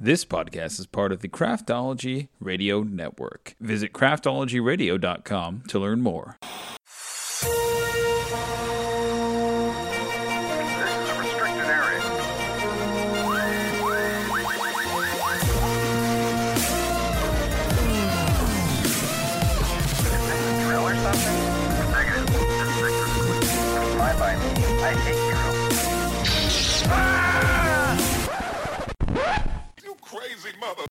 This podcast is part of the Craftology Radio Network. Visit craftologyradio.com to learn more. Mother.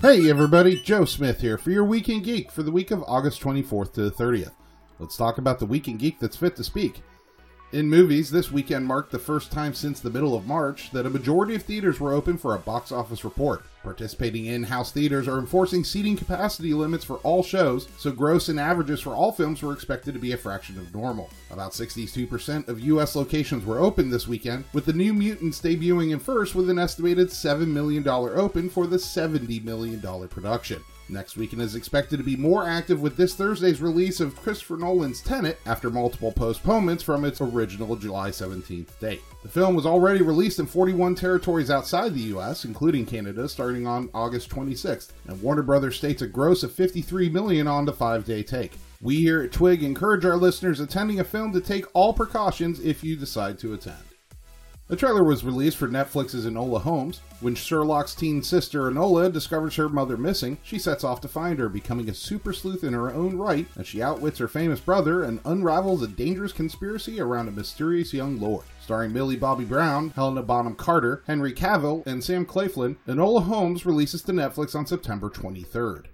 Hey everybody, Joe Smith here for your Week in Geek for the week of August 24th to the 30th. Let's talk about the Week in Geek that's fit to speak. In movies, this weekend marked the first time since the middle of March that a majority of theaters were open for a box office report. Participating in house theaters are enforcing seating capacity limits for all shows, so gross and averages for all films were expected to be a fraction of normal. About 62% of US locations were open this weekend, with the New Mutants debuting in first with an estimated $7 million open for the $70 million production. Next weekend is expected to be more active with this Thursday's release of Christopher Nolan's Tenet after multiple postponements from its original July 17th date. The film was already released in 41 territories outside the US, including Canada, starting on August 26th, and Warner Brothers states a gross of 53 million on the 5-day take. We here at Twig encourage our listeners attending a film to take all precautions if you decide to attend. A trailer was released for Netflix's Enola Holmes. When Sherlock's teen sister Enola discovers her mother missing, she sets off to find her, becoming a super sleuth in her own right as she outwits her famous brother and unravels a dangerous conspiracy around a mysterious young lord. Starring Millie Bobby Brown, Helena Bonham Carter, Henry Cavill, and Sam Claflin, Enola Holmes releases to Netflix on September 23rd.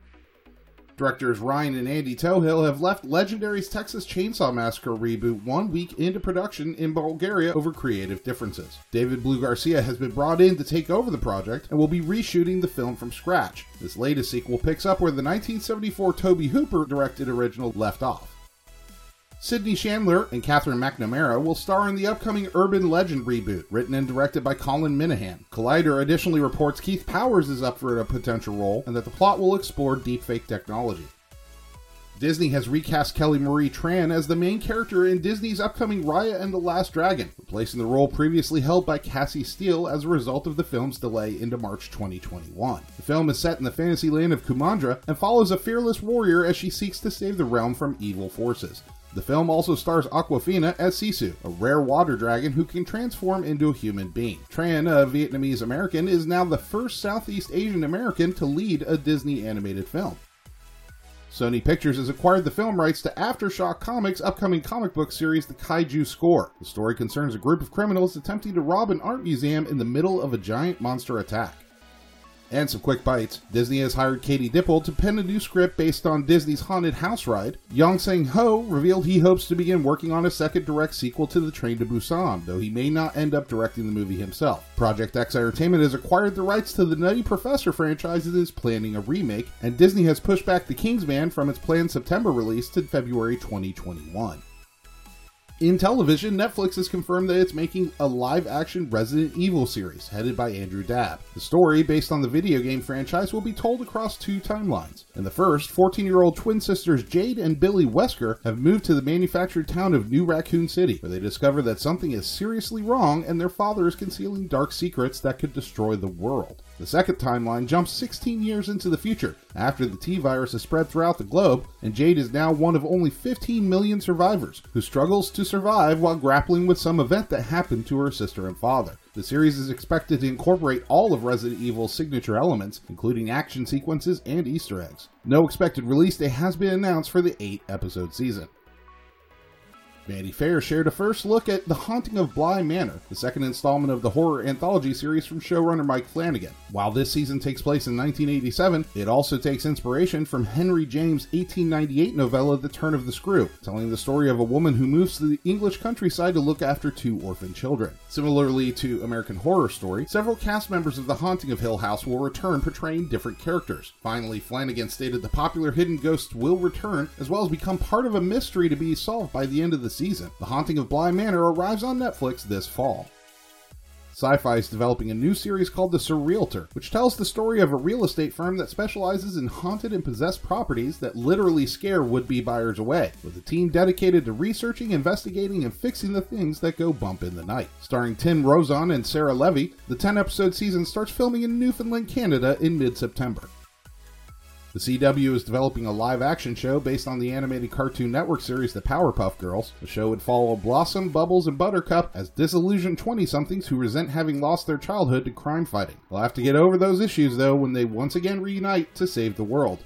Directors Ryan and Andy Tohill have left Legendary's Texas Chainsaw Massacre reboot one week into production in Bulgaria over creative differences. David Blue Garcia has been brought in to take over the project and will be reshooting the film from scratch. This latest sequel picks up where the 1974 Tobe Hooper directed original left off. Sydney Chandler and Katherine McNamara will star in the upcoming Urban Legend reboot, written and directed by Colin Minihan. Collider additionally reports Keith Powers is up for a potential role and that the plot will explore deepfake technology. Disney has recast Kelly Marie Tran as the main character in Disney's upcoming Raya and the Last Dragon, replacing the role previously held by Cassie Steele as a result of the film's delay into March 2021. The film is set in the fantasy land of Kumandra and follows a fearless warrior as she seeks to save the realm from evil forces. The film also stars Awkwafina as Sisu, a rare water dragon who can transform into a human being. Tran, a Vietnamese American, is now the first Southeast Asian American to lead a Disney animated film. Sony Pictures has acquired the film rights to Aftershock Comics' upcoming comic book series, The Kaiju Score. The story concerns a group of criminals attempting to rob an art museum in the middle of a giant monster attack. And some quick bites. Disney has hired Katie Dippold to pen a new script based on Disney's Haunted House ride. Yeon Sang-ho revealed he hopes to begin working on a second direct sequel to The Train to Busan, though he may not end up directing the movie himself. Project X Entertainment has acquired the rights to the Nutty Professor franchise and is planning a remake, and Disney has pushed back The King's Man from its planned September release to February 2021. In television, Netflix has confirmed that it's making a live action Resident Evil series headed by Andrew Dabb. The story, based on the video game franchise, will be told across two timelines. In the first, 14 year old twin sisters Jade and Billie Wesker have moved to the manufactured town of New Raccoon City, where they discover that something is seriously wrong and their father is concealing dark secrets that could destroy the world. The second timeline jumps 16 years into the future, after the T virus has spread throughout the globe, and Jade is now one of only 15 million survivors who struggles to survive while grappling with some event that happened to her sister and father. The series is expected to incorporate all of Resident Evil's signature elements, including action sequences and Easter eggs. No expected release date has been announced for the 8 episode season. Vanity Fair shared a first look at The Haunting of Bly Manor, the second installment of the horror anthology series from showrunner Mike Flanagan. While this season takes place in 1987, it also takes inspiration from Henry James' 1898 novella The Turn of the Screw, telling the story of a woman who moves to the English countryside to look after two orphan children. Similarly to American Horror Story, several cast members of The Haunting of Hill House will return portraying different characters. Finally, Flanagan stated the popular hidden ghosts will return, as well as become part of a mystery to be solved by the end of the season. The Haunting of Bly Manor arrives on Netflix this fall. Syfy is developing a new series called The Surrealtor, which tells the story of a real estate firm that specializes in haunted and possessed properties that literally scare would be buyers away, with a team dedicated to researching, investigating, and fixing the things that go bump in the night. Starring Tim Rozon and Sarah Levy, the 10 episode season starts filming in Newfoundland, Canada in mid September. The CW is developing a live action show based on the animated Cartoon Network series The Powerpuff Girls. The show would follow Blossom, Bubbles, and Buttercup as disillusioned 20 somethings who resent having lost their childhood to crime fighting. They'll have to get over those issues though when they once again reunite to save the world.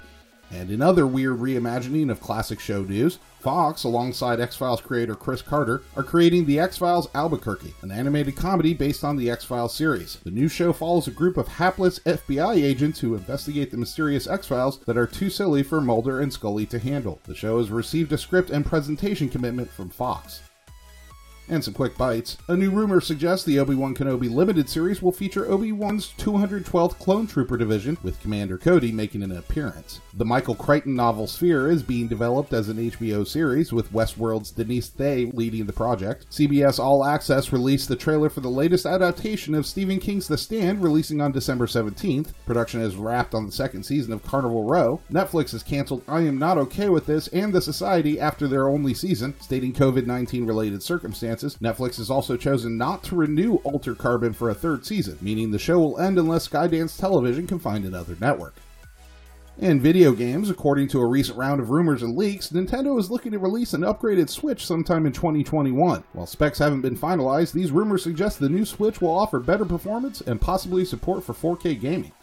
And in other weird reimagining of classic show news, Fox, alongside X Files creator Chris Carter, are creating The X Files Albuquerque, an animated comedy based on the X Files series. The new show follows a group of hapless FBI agents who investigate the mysterious X Files that are too silly for Mulder and Scully to handle. The show has received a script and presentation commitment from Fox and some quick bites. A new rumor suggests the Obi Wan Kenobi limited series will feature Obi Wan's 212th Clone Trooper Division, with Commander Cody making an appearance. The Michael Crichton novel Sphere is being developed as an HBO series, with Westworld's Denise Thé leading the project. CBS All Access released the trailer for the latest adaptation of Stephen King's The Stand, releasing on December 17th. Production is wrapped on the second season of Carnival Row. Netflix has canceled I Am Not Okay With This and The Society after their only season, stating COVID 19 related circumstances. Netflix has also chosen not to renew Altered Carbon for a third season, meaning the show will end unless Skydance Television can find another network. In video games, according to a recent round of rumors and leaks, Nintendo is looking to release an upgraded Switch sometime in 2021. While specs haven't been finalized, these rumors suggest the new Switch will offer better performance and possibly support for 4K gaming.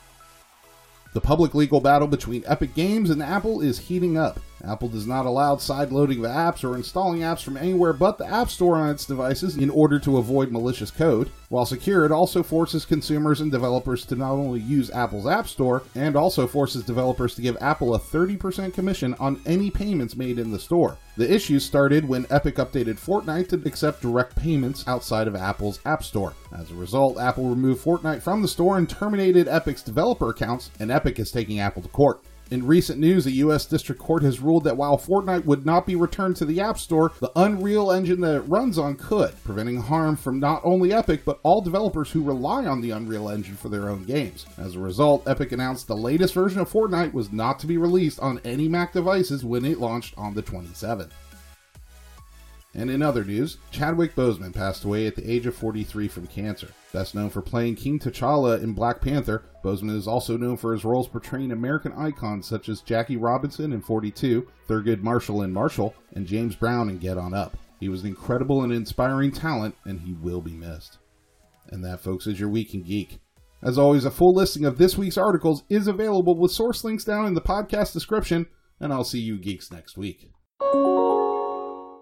The public legal battle between Epic Games and Apple is heating up. Apple does not allow side loading of apps or installing apps from anywhere but the App Store on its devices in order to avoid malicious code. While secure, it also forces consumers and developers to not only use Apple's App Store, and also forces developers to give Apple a 30% commission on any payments made in the store. The issue started when Epic updated Fortnite to accept direct payments outside of Apple's App Store. As a result, Apple removed Fortnite from the store and terminated Epic's developer accounts, and Epic is taking Apple to court. In recent news, a U.S. District Court has ruled that while Fortnite would not be returned to the App Store, the Unreal Engine that it runs on could, preventing harm from not only Epic, but all developers who rely on the Unreal Engine for their own games. As a result, Epic announced the latest version of Fortnite was not to be released on any Mac devices when it launched on the 27th. And in other news, Chadwick Boseman passed away at the age of 43 from cancer. Best known for playing King T'Challa in Black Panther, Boseman is also known for his roles portraying American icons such as Jackie Robinson in 42, Thurgood Marshall in Marshall, and James Brown in Get On Up. He was an incredible and inspiring talent, and he will be missed. And that, folks, is your Week in Geek. As always, a full listing of this week's articles is available with source links down in the podcast description, and I'll see you geeks next week.